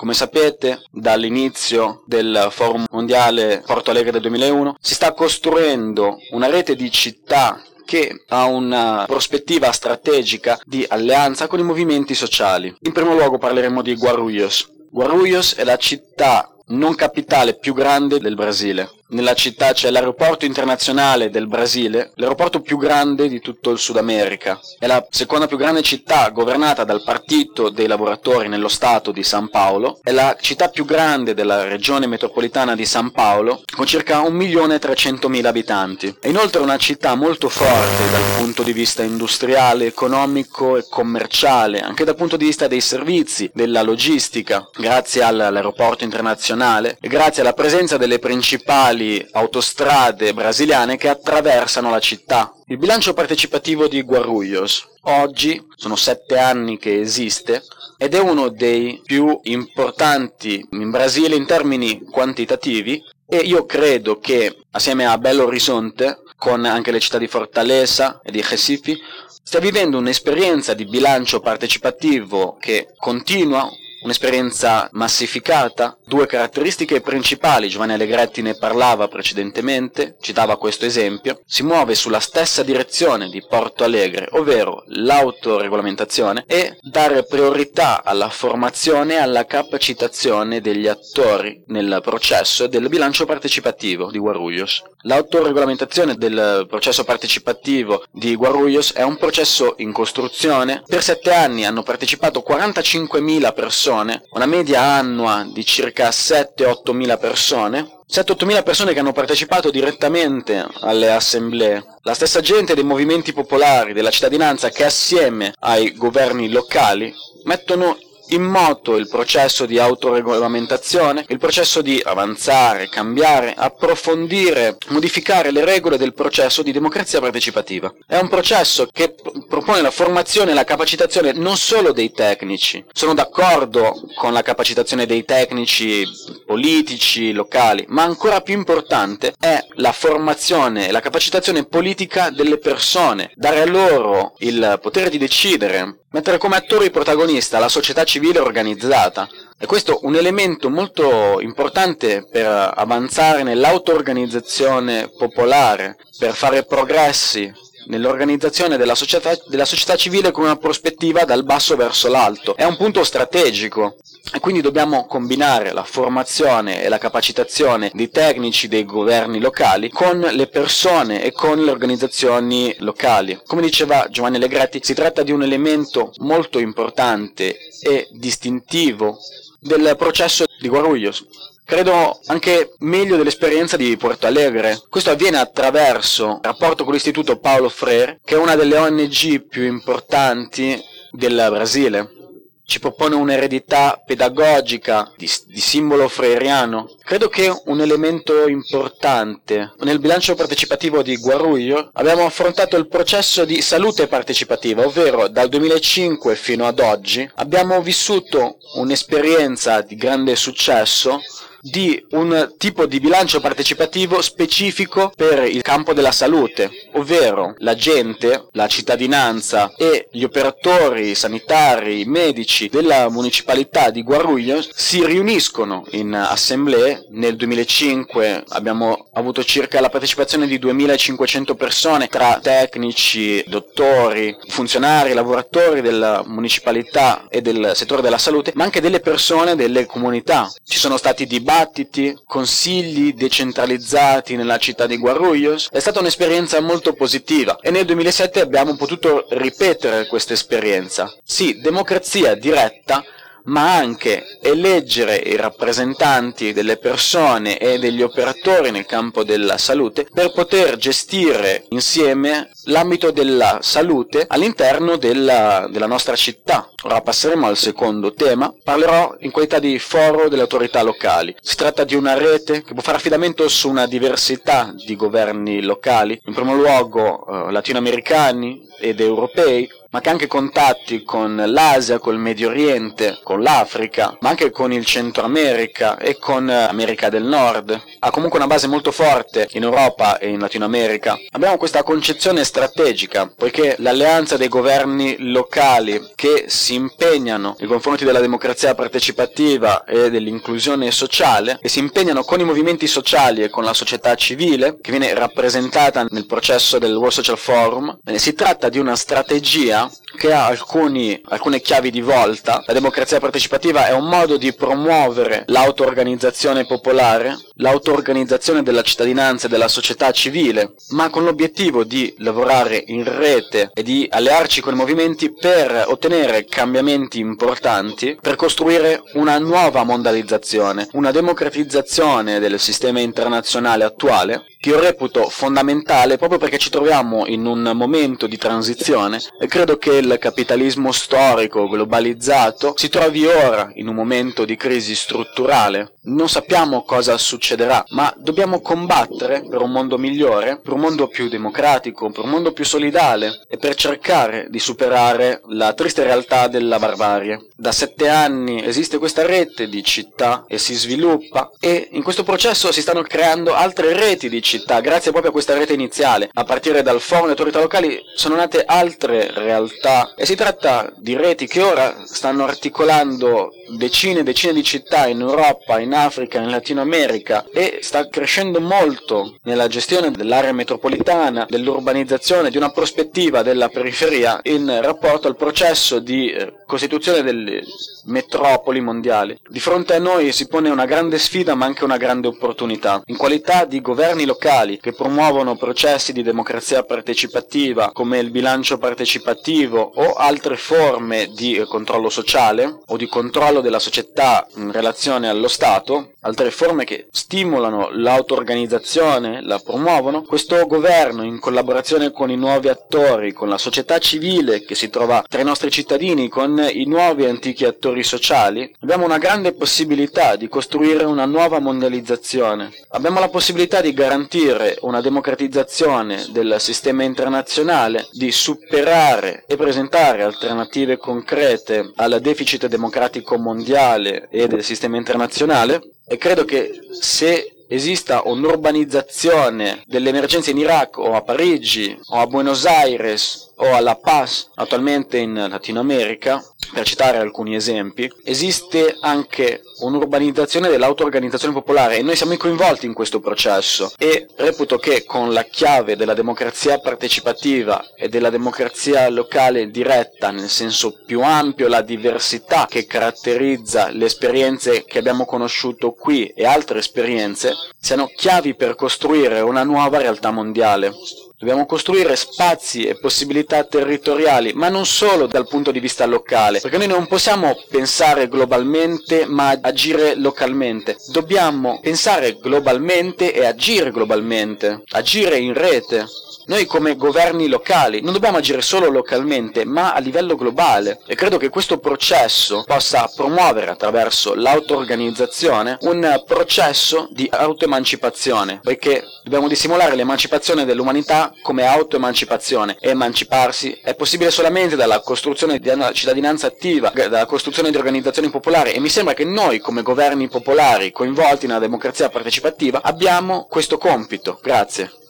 Come sapete, dall'inizio del Forum Mondiale Porto Alegre del 2001 si sta costruendo una rete di città che ha una prospettiva strategica di alleanza con i movimenti sociali. In primo luogo parleremo di Guarulhos. Guarulhos è la città non capitale più grande del Brasile nella città c'è l'aeroporto internazionale del Brasile, l'aeroporto più grande di tutto il Sud America. È la seconda più grande città governata dal Partito dei Lavoratori nello Stato di San Paolo. È la città più grande della regione metropolitana di San Paolo, con circa 1.300.000 abitanti. È inoltre una città molto forte dal punto di vista industriale, economico e commerciale, anche dal punto di vista dei servizi, della logistica, grazie all'aeroporto internazionale e grazie alla presenza delle principali principali autostrade brasiliane che attraversano la città. Il bilancio partecipativo di Guarulhos oggi sono sette anni che esiste ed è uno dei più importanti in Brasile in termini quantitativi e io credo che assieme a Belo Horizonte, con anche le città di Fortaleza e di Recife, stia vivendo un'esperienza di bilancio partecipativo che continua un'esperienza massificata, due caratteristiche principali, Giovanni Allegretti ne parlava precedentemente, citava questo esempio, si muove sulla stessa direzione di Porto Alegre, ovvero l'autoregolamentazione e dare priorità alla formazione e alla capacitazione degli attori nel processo del bilancio partecipativo di Guarulhos. L'autoregolamentazione del processo partecipativo di Guarulhos è un processo in costruzione, per sette anni hanno partecipato 45.000 persone una media annua di circa 7-8 mila persone, 7-8 mila persone che hanno partecipato direttamente alle assemblee. La stessa gente dei movimenti popolari, della cittadinanza che assieme ai governi locali mettono in moto il processo di autoregolamentazione, il processo di avanzare, cambiare, approfondire, modificare le regole del processo di democrazia partecipativa. È un processo che propone la formazione e la capacitazione non solo dei tecnici, sono d'accordo con la capacitazione dei tecnici politici, locali, ma ancora più importante è la formazione e la capacitazione politica delle persone, dare a loro il potere di decidere, mettere come attori protagonista la società civile organizzata. E questo è un elemento molto importante per avanzare nell'auto-organizzazione popolare, per fare progressi nell'organizzazione della società, della società civile con una prospettiva dal basso verso l'alto. È un punto strategico e quindi dobbiamo combinare la formazione e la capacitazione dei tecnici dei governi locali con le persone e con le organizzazioni locali. Come diceva Giovanni Allegretti, si tratta di un elemento molto importante e distintivo del processo di Guarulhos credo anche meglio dell'esperienza di Porto Alegre. Questo avviene attraverso il rapporto con l'istituto Paolo Freire, che è una delle ONG più importanti del Brasile. Ci propone un'eredità pedagogica di, di simbolo freiriano. Credo che un elemento importante nel bilancio partecipativo di Guarulho abbiamo affrontato il processo di salute partecipativa, ovvero dal 2005 fino ad oggi abbiamo vissuto un'esperienza di grande successo di un tipo di bilancio partecipativo specifico per il campo della salute, ovvero la gente, la cittadinanza e gli operatori sanitari, medici della municipalità di Guarulhos si riuniscono in assemblee. Nel 2005 abbiamo avuto circa la partecipazione di 2500 persone tra tecnici, dottori, funzionari, lavoratori della municipalità e del settore della salute, ma anche delle persone delle comunità. Ci sono stati dibattiti dibattiti, consigli decentralizzati nella città di Guarulhos. È stata un'esperienza molto positiva e nel 2007 abbiamo potuto ripetere questa esperienza. Sì, democrazia diretta ma anche eleggere i rappresentanti delle persone e degli operatori nel campo della salute per poter gestire insieme l'ambito della salute all'interno della, della nostra città. Ora passeremo al secondo tema, parlerò in qualità di foro delle autorità locali. Si tratta di una rete che può fare affidamento su una diversità di governi locali, in primo luogo eh, latinoamericani ed europei, ma che ha anche contatti con l'Asia, col Medio Oriente, con l'Africa, ma anche con il Centro America e con America del Nord. Ha comunque una base molto forte in Europa e in Latino America. Abbiamo questa concezione strategica, poiché l'alleanza dei governi locali che si impegnano nei confronti della democrazia partecipativa e dell'inclusione sociale e si impegnano con i movimenti sociali e con la società civile, che viene rappresentata nel processo del World Social Forum, eh, si tratta di una strategia che ha alcuni, alcune chiavi di volta. La democrazia partecipativa è un modo di promuovere l'auto-organizzazione popolare, l'auto-organizzazione della cittadinanza e della società civile, ma con l'obiettivo di lavorare in rete e di allearci con i movimenti per ottenere cambiamenti importanti, per costruire una nuova mondializzazione, una democratizzazione del sistema internazionale attuale che io reputo fondamentale proprio perché ci troviamo in un momento di transizione e credo che il capitalismo storico globalizzato si trovi ora in un momento di crisi strutturale. Non sappiamo cosa succederà, ma dobbiamo combattere per un mondo migliore, per un mondo più democratico, per un mondo più solidale e per cercare di superare la triste realtà della barbarie. Da sette anni esiste questa rete di città e si sviluppa e in questo processo si stanno creando altre reti di città grazie proprio a questa rete iniziale. A partire dal forum e autorità locali sono nate altre realtà e si tratta di reti che ora stanno articolando decine e decine di città in Europa, in Africa, in Latino America e sta crescendo molto nella gestione dell'area metropolitana, dell'urbanizzazione, di una prospettiva della periferia in rapporto al processo di eh, costituzione delle metropoli mondiali. Di fronte a noi si pone una grande sfida ma anche una grande opportunità. In qualità di governi locali che promuovono processi di democrazia partecipativa come il bilancio partecipativo o altre forme di controllo sociale o di controllo della società in relazione allo Stato, altre forme che stimolano l'auto-organizzazione, la promuovono, questo governo in collaborazione con i nuovi attori, con la società civile che si trova tra i nostri cittadini, con i nuovi antichi attori sociali, abbiamo una grande possibilità di costruire una nuova mondializzazione. Abbiamo la possibilità di garantire una democratizzazione del sistema internazionale, di superare e presentare alternative concrete al deficit democratico mondiale e del sistema internazionale e credo che se esista un'urbanizzazione delle emergenze in Iraq o a Parigi o a Buenos Aires o alla Paz, attualmente in Latino America, per citare alcuni esempi, esiste anche un'urbanizzazione dell'auto-organizzazione popolare e noi siamo coinvolti in questo processo e reputo che con la chiave della democrazia partecipativa e della democrazia locale diretta nel senso più ampio, la diversità che caratterizza le esperienze che abbiamo conosciuto qui e altre esperienze, siano chiavi per costruire una nuova realtà mondiale. Dobbiamo costruire spazi e possibilità territoriali, ma non solo dal punto di vista locale, perché noi non possiamo pensare globalmente ma agire localmente. Dobbiamo pensare globalmente e agire globalmente, agire in rete. Noi come governi locali non dobbiamo agire solo localmente, ma a livello globale e credo che questo processo possa promuovere attraverso l'auto-organizzazione un processo di autoemancipazione, perché dobbiamo dissimulare l'emancipazione dell'umanità come autoemancipazione e emanciparsi è possibile solamente dalla costruzione di una cittadinanza attiva, dalla costruzione di organizzazioni popolari e mi sembra che noi come governi popolari coinvolti nella democrazia partecipativa abbiamo questo compito. Grazie.